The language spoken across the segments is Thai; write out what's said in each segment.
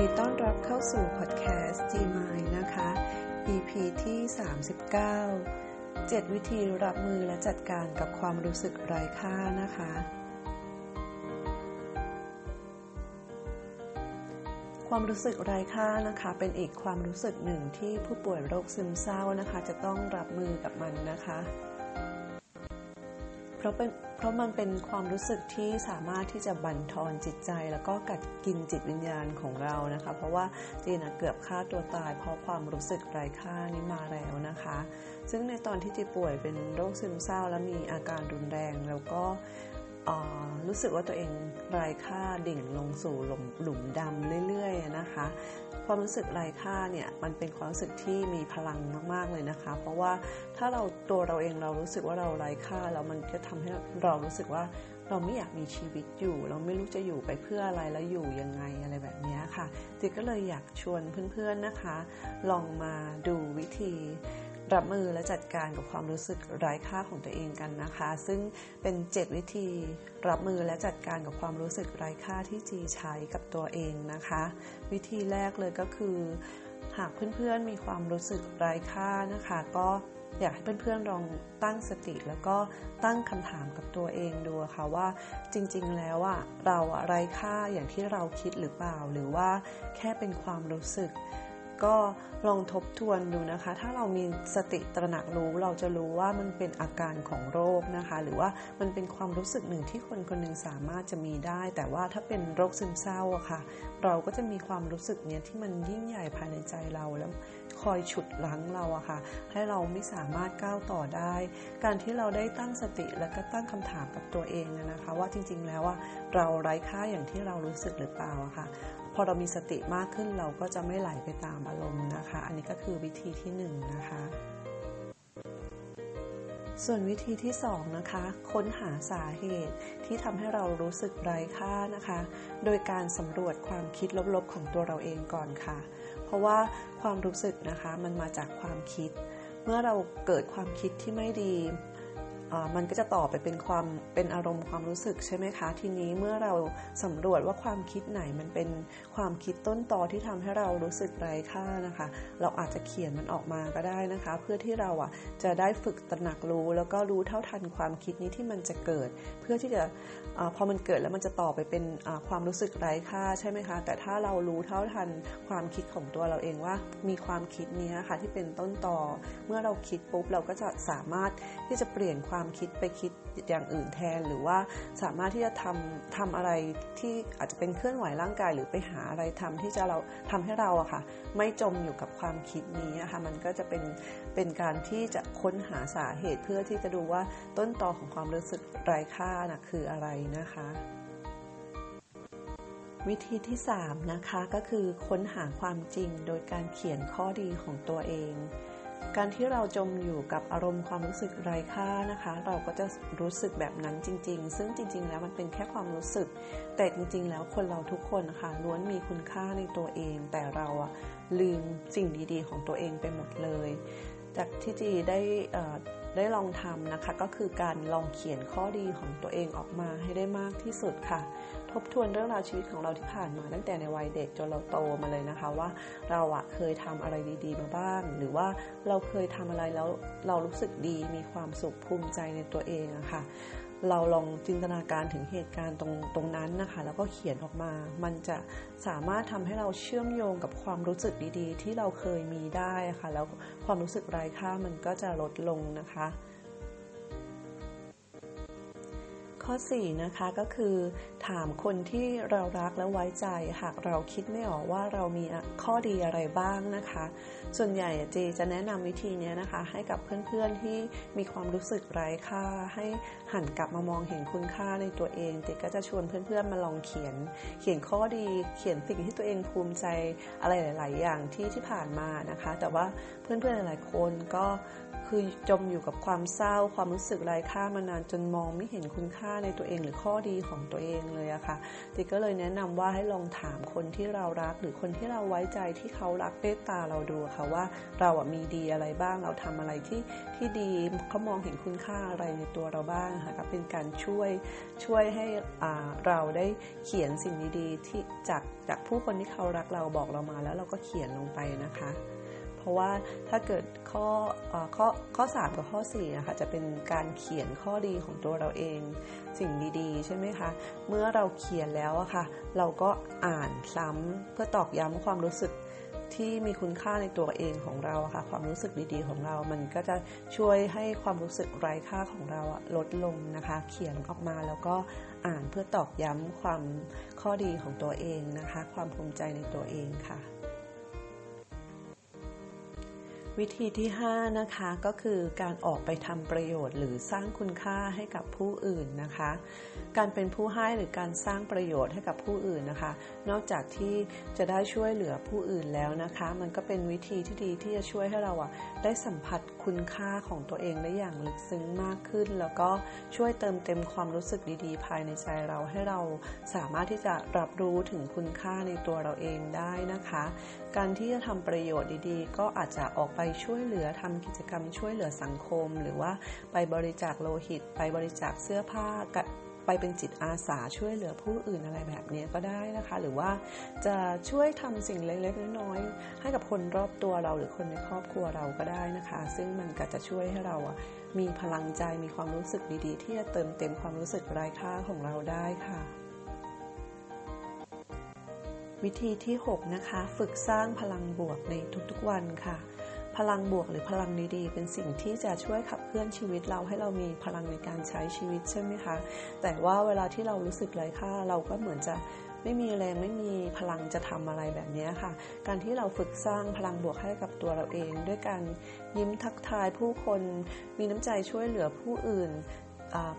ดีต้อนรับเข้าสู่พอดแคสต์จีมายนะคะ EP ที่ 39 7 วิธีรับมือและจัดการกับความรู้สึกไร้ค่านะคะ ความรู้สึกไร้ค่านะคะ เป็นอีกความรู้สึกหนึ่งที่ผู้ป่วยโรคซึมเศร้านะคะ จะต้องรับมือกับมันนะคะ เพราะเป็น เพราะมันเป็นความรู้สึกที่สามารถที่จะบั่นทอนจิตใจ แล้วก็กัดกินจิตวิญญาณของเรานะคะ เพราะว่าจีนเกือบฆ่าตัวตาย เพราะความรู้สึกไร้ค่านี้มาแล้วนะคะ ซึ่งในตอนที่จีป่วยเป็นโรคซึมเศร้า และมีอาการรุนแรงแล้วก็ รู้สึกว่าตัวเองไร้ค่าดิ่งลงสู่หลุมดำเรื่อยๆนะคะความรู้สึกไร้ค่าเนี่ยมันเป็นความรู้สึกที่มีพลังมากๆเลยนะคะ เพราะว่าถ้าเราตัวเราเองเรารู้สึกว่าเราไร้ค่าแล้วมันจะทำให้เรารู้สึกว่าเราไม่อยากมีชีวิตอยู่ เราไม่รู้จะอยู่ไปเพื่ออะไรแล้วอยู่ยังไงอะไรแบบนี้ค่ะจิก็เลยอยากชวนเพื่อนๆนะคะ ลองมาดูวิธี รับมือและจัดการกับความรู้สึกไร้ค่าของตัวเองกันนะคะ ซึ่งเป็น 7 วิธี รับมือและจัดการกับความรู้สึกไร้ค่าที่จีใช้กับตัวเองนะคะ วิธีแรกเลยก็คือ หากเพื่อนๆมีความรู้สึกไร้ค่านะคะ ก็อยากให้เพื่อนๆลองตั้งสติแล้วก็ตั้งคำถามกับตัวเองดูค่ะว่าจริงๆแล้วอะเราไร้ค่าอย่างที่เราคิดหรือเปล่า หรือว่าแค่เป็นความรู้สึก ก็ลองทบทวนดูนะคะ ถ้าเรามีสติตระหนักรู้เราจะรู้ว่ามันเป็นอาการของโรคนะคะ หรือว่ามันเป็นความรู้สึกหนึ่งที่คนคนหนึ่งสามารถจะมีได้ แต่ว่าถ้าเป็นโรคซึมเศร้าอะค่ะ เราก็จะมีความรู้สึกเนี้ยที่มันยิ่งใหญ่ภายในใจเราแล้วคอยฉุดลังเราอะค่ะ ให้เราไม่สามารถก้าวต่อได้ การที่เราได้ตั้งสติแล้วก็ตั้งคำถามกับตัวเองนะคะ ว่าจริงๆแล้วว่าเราไร้ค่าอย่างที่เรารู้สึกหรือเปล่าอะค่ะ พอเรามีสติมากขึ้นเราก็จะไม่ไหลไปตามอารมณ์นะคะ อันนี้ก็คือวิธีที่1นนะคะ ส่วนวิธีที่2นะคะ ค้นหาสาเหตุที่ทำให้เรารู้สึกไร้ค่านะคะ โดยการสำรวจความคิดลบๆของตัวเราเองก่อนค่ะ เพราะว่าความรู้สึกนะคะมันมาจากความคิดเมื่อเราเกิดความคิดที่ไม่ดี มันก็จะต่อไปเป็นความเป็นอารมณ์ความรู้สึกใช่ไหมคะ ทีนี้เมื่อเราสำรวจว่าความคิดไหนมันเป็นความคิดต้นตอที่ทำให้เรารู้สึกไร้ค่านะคะ เราอาจจะเขียนมันออกมาก็ได้นะคะ เพื่อที่เราอะจะได้ฝึกตระหนักรู้ แล้วก็รู้เท่าทันความคิดนี้ที่มันจะเกิด เพื่อที่จะอพอมันเกิดแล้วมันจะต่อไปเป็นความรู้สึกไร้ค่าใช่ไหมคะ แต่ถ้าเรารู้เท่าทันความคิดของตัวเราเองว่า มีความคิดนี้ค่ะที่เป็นต้นตอเมื่อเราคิดปุ๊บเราก็จะสามารถที่จะเปลี่ยนความความคิดไปคิดอย่างอื่นแทน หรือว่าสามารถที่จะทำทำอะไรที่อาจจะเป็นเคลื่อนไหวร่างกาย หรือไปหาอะไรทำที่จะเราทำให้เราอะค่ะ ไม่จมอยู่กับความคิดนี้นะคะมันก็จะเป็นเป็นการที่จะค้นหาสาเหตุเพื่อที่จะดูว่าต้นตอของความรู้สึกไร้ค่านะคืออะไรนะคะวิธีที่ 3 นะคะก็คือค้นหาความจริงโดยการเขียนข้อดีของตัวเอง การที่เราจมอยู่กับอารมณ์ความรู้สึกไร้ค่านะคะ เราก็จะรู้สึกแบบนั้นจริง ๆ ซึ่งจริง ๆ แล้วมันเป็นแค่ความรู้สึก แต่จริง ๆ แล้วคนเราทุกคนนะคะล้วนมีคุณค่าในตัวเอง แต่เราอะลืมสิ่งดีๆ ของตัวเองไปหมดเลย จากที่จีได้ ได้ลองทำนะคะ ก็คือการลองเขียนข้อดีของตัวเองออกมาให้ได้มากที่สุดค่ะ ทบทวนเรื่องราวชีวิตของเราที่ผ่านมาตั้งแต่ในวัยเด็กจนเราโตมาเลยนะคะว่าเราอะเคยทำอะไรดีๆมาบ้าง หรือว่าเราเคยทำอะไรแล้วเรารู้สึกดีมีความสุขภูมิใจในตัวเองอะคะ่ะ เราลองจินตนาการถึงเหตุการณ์ตรงตรงนั้นนะคะ แล้วก็เขียนออกมา มันจะสามารถทำให้เราเชื่อมโยงกับความรู้สึกดีๆ ที่เราเคยมีได้ค่ะ แล้วความรู้สึกไร้ค่ามันก็จะลดลงนะคะ ข้อ 4 นะคะก็คือ ถามคนที่เรารักและไว้ใจ หากเราคิดไม่ออกว่าเรามีข้อดีอะไรบ้างนะคะ ส่วนใหญ่เจจะแนะนำวิธีนี้นะคะ ให้กับเพื่อนๆที่มีความรู้สึกไร้ค่า ให้หันกลับมามองเห็นคุณค่าในตัวเองเจก็จะชวนเพื่อนๆมาลองเขียน เขียนข้อดีเขียนสิ่งที่ตัวเองภูมิใจอะไรหลาย ๆ อย่างที่ที่ผ่านมานะคะ แต่ว่าเพื่อนๆหลายๆคนก็ คือจมอยู่กับความเศร้า ความรู้สึกไร้ค่ามานานจนมองไม่เห็นคุณค่าในตัวเองหรือข้อดีของตัวเองเลยอะค่ะติก็เลยแนะนำว่าให้ลองถามคนที่เรารัก หรือคนที่เราไว้ใจที่เขารักเมตตาเราดูค่ะว่าเราอะมีดีอะไรบ้าง เราทำอะไรที่ที่ดีเขามองเห็นคุณค่าอะไรในตัวเราบ้างค่ะก็เป็นการช่วยช่วยให้เราได้เขียนสิ่งดีๆที่จากจากผู้คนที่เขารักเราบอกเรามาแล้วเราก็เขียนลงไปนะคะ ราะว่าถ้าเกิดข้อข้อข้อ 3 กับข้อ4นะคะจะเป็นการเขียนข้อดีของตัวเราเอง สิ่งดีๆ ใช่ไหมคะ เมื่อเราเขียนแล้วอะคะ่ะ เราก็อ่านซ้ำเพื่อตอกย้ำความรู้สึกที่มีคุณค่าในตัวเองของเราค่ะ ความรู้สึกดีๆของเรา มันก็จะช่วยให้ความรู้สึกไร้ค่าของเราลดลงนะคะ เขียนออกมาแล้วก็อ่านเพื่อตอกย้ำความข้อดีของตัวเองนะคะ ความภูมิใจในตัวเองค่ะ วิธีที่ 5 นะคะก็คือการออกไปทำประโยชน์หรือสร้างคุณค่าให้กับผู้อื่นนะคะ การเป็นผู้ให้หรือการสร้างประโยชน์ให้กับผู้อื่นนะคะ นอกจากที่จะได้ช่วยเหลือผู้อื่นแล้วนะคะ มันก็เป็นวิธีที่ดีที่จะช่วยให้เราอะได้สัมผัสคุณค่าของตัวเองได้อย่างลึกซึ้งมากขึ้น แล้วก็ช่วยเติมเต็มความรู้สึกดีๆ ภายในใจเราให้เราสามารถที่จะรับรู้ถึงคุณค่าในตัวเราเองได้นะคะ การที่จะทำประโยชน์ดีๆ ก็อาจจะออกไปช่วยเหลือทำกิจกรรมช่วยเหลือสังคม หรือว่าไปบริจาคโลหิต ไปบริจาคเสื้อผ้าไปเป็นจิตอาสาช่วยเหลือผู้อื่นอะไรแบบนี้ก็ได้นะคะ หรือว่าจะช่วยทำสิ่งเล็กๆน้อยๆให้กับคนรอบตัวเราหรือคนในครอบครัวเราก็ได้นะคะ ซึ่งมันก็จะช่วยให้เรามีพลังใจมีความรู้สึกดีๆ ที่จะเติมเต็มความรู้สึกไร้ค่าของเราได้ค่ะ วิธีที่ 6 นะคะ ฝึกสร้างพลังบวกในทุกๆวันค่ะ พลังบวกหรือพลังดีๆ เป็นสิ่งที่จะช่วยขับเคลื่อนชีวิตเราให้เรามีพลังในการใช้ชีวิตใช่ไหมคะ แต่ว่าเวลาที่เรารู้สึกไร้ค่าเราก็เหมือนจะไม่มีแรงไม่มีพลังจะทำอะไรแบบนี้ค่ะ การที่เราฝึกสร้างพลังบวกให้กับตัวเราเอง ด้วยการยิ้มทักทายผู้คน มีน้ำใจช่วยเหลือผู้อื่น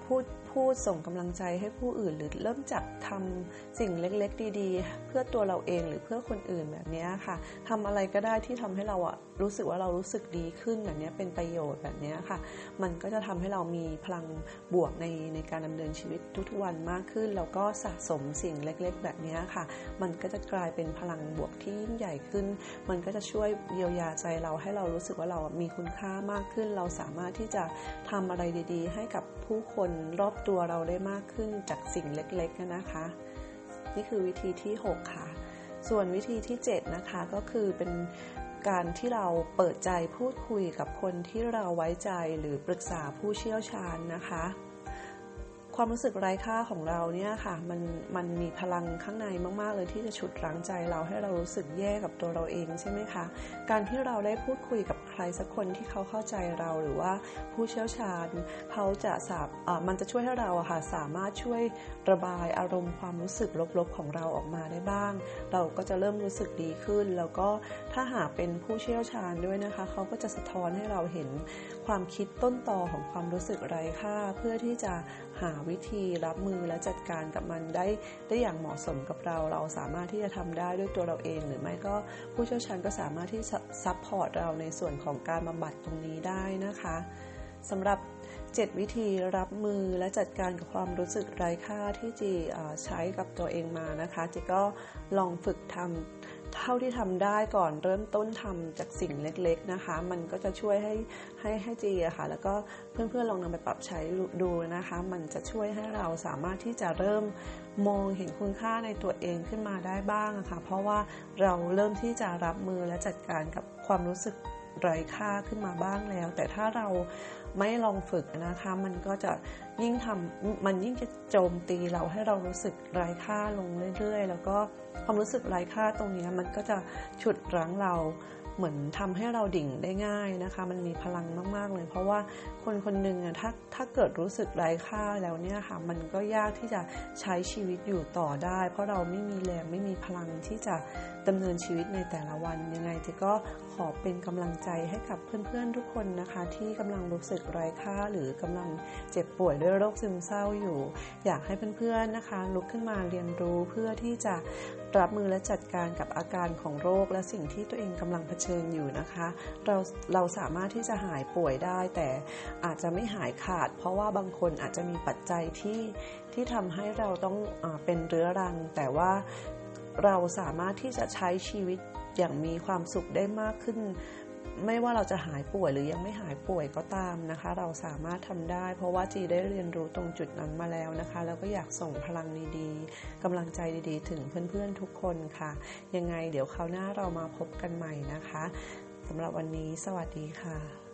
พูด พูดส่งกำลังใจให้ผู้อื่น หรือเริ่มจากทำสิ่งเล็กๆ ดีๆ เพื่อตัวเราเองหรือเพื่อคนอื่นแบบนี้ค่ะทำอะไรก็ได้ที่ทำให้เราอะรู้สึกว่าเรารู้สึกดีขึ้นแบบนี้เป็นประโยชน์แบบนี้ค่ะ มันก็จะทำให้เรามีพลังบวกในในการดำเนินชีวิตทุกๆวันมากขึ้น แล้วก็สะสมสิ่งเล็กๆ แบบนี้ค่ะ มันก็จะกลายเป็นพลังบวกที่ยิ่งใหญ่ขึ้น มันก็จะช่วยเยียวยาใจเราให้เรารู้สึกว่าเรามีคุณค่ามากขึ้น เราสามารถที่จะทำอะไรดี ๆ ให้กับ ผู้คนรอบตัวเราได้มากขึ้นจากสิ่งเล็กๆนะคะ นี่คือวิธีที่ 6 ค่ะ ส่วนวิธีที่ 7 นะคะก็คือเป็นการที่เราเปิดใจพูดคุยกับคนที่เราไว้ใจหรือปรึกษาผู้เชี่ยวชาญนะคะ ความรู้สึกไร้ค่าของเราเนี่ยค่ะมันมันมีพลังข้างในมาก ๆ เลยที่จะฉุดรั้งใจเราให้เรารู้สึกแย่กับตัวเราเองใช่ไหมคะ การที่เราได้พูดคุยกับใครสักคนที่เขาเข้าใจเราหรือว่าผู้เชี่ยวชาญเขาจะสาบมันจะช่วยให้เราอะค่ะสามารถช่วยระบายอารมณ์ความรู้สึกลบ ๆ ของเราออกมาได้บ้าง เราก็จะเริ่มรู้สึกดีขึ้น แล้วก็ถ้าหากเป็นผู้เชี่ยวชาญด้วยนะคะ เขาก็จะสะท้อนให้เราเห็นความคิดต้นตอของความรู้สึกไร้ค่าเพื่อที่จะหาวิธีรับมือและจัดการกับมันได้ได้อย่างเหมาะสมกับเรา เราสามารถที่จะทำได้ด้วยตัวเราเอง หรือไม่ก็ผู้เชี่ยวชาญก็สามารถที่ support เราในส่วนของการบำบัดตรงนี้ได้นะคะสำหรับ 7 วิธีรับมือและจัดการกับความรู้สึกไร้ค่าที่จีใช้กับตัวเองมานะคะจีก็ลองฝึกทำ เท่าที่ทำได้ก่อนเริ่มต้นทำจากสิ่งเล็กๆนะคะ มันก็จะช่วยให้ให้ให้จีอะค่ะ แล้วก็เพื่อนๆลองนำไปปรับใช้ดูนะคะ มันจะช่วยให้เราสามารถที่จะเริ่มมองเห็นคุณค่าในตัวเองขึ้นมาได้บ้างค่ะ เพราะว่าเราเริ่มที่จะรับมือและจัดการกับความรู้สึก ไร้ค่าขึ้นมาบ้างแล้ว แต่ถ้าเราไม่ลองฝึกนะคะมันก็จะยิ่งทำมันยิ่งจะโจมตีเราให้เรารู้สึกไร้ค่าลงเรื่อยๆ แล้วก็ความรู้สึกไร้ค่าตรงนี้มันก็จะฉุดรั้งเรา เหมือนทำให้เราดิ่งได้ง่ายนะคะ มันมีพลังมากๆเลย เพราะว่าคนคนหนึ่งอะถ้าถ้าเกิดรู้สึกไร้ค่าแล้วเนี่ยค่ะ มันก็ยากที่จะใช้ชีวิตอยู่ต่อได้ เพราะเราไม่มีแรงไม่มีพลังที่จะดำเนินชีวิตในแต่ละวันยังไงจะก็ขอเป็นกำลังใจให้กับเพื่อนๆทุกคนนะคะ ที่กำลังรู้สึกไร้ค่าหรือกำลังเจ็บป่วยด้วยโรคซึมเศร้าอยู่ อยากให้เพื่อนๆนะคะ ลุกขึ้นมาเรียนรู้เพื่อที่จะรับมือและจัดการกับอาการของโรคและสิ่งที่ตัวเองกำลังเผชิญอยู่นะคะ เราเราสามารถที่จะหายป่วยได้ แต่อาจจะไม่หายขาด เพราะว่าบางคนอาจจะมีปัจจัยที่ที่ทำให้เราต้องอเป็นเรื้อรัง แต่ว่าเราสามารถที่จะใช้ชีวิตอย่างมีความสุขได้มากขึ้น ไม่ว่าเราจะหายป่วยหรือยังไม่หายป่วยก็ตามนะคะ เราสามารถทำได้ เพราะว่าจีได้เรียนรู้ตรงจุดนั้นมาแล้วนะคะ แล้วก็อยากส่งพลังดีๆกำลังใจดีๆ ถึงเพื่อนๆทุกคนค่ะ ยังไงเดี๋ยวคราวหน้าเรามาพบกันใหม่นะคะสำหรับวันนี้สวัสดีค่ะ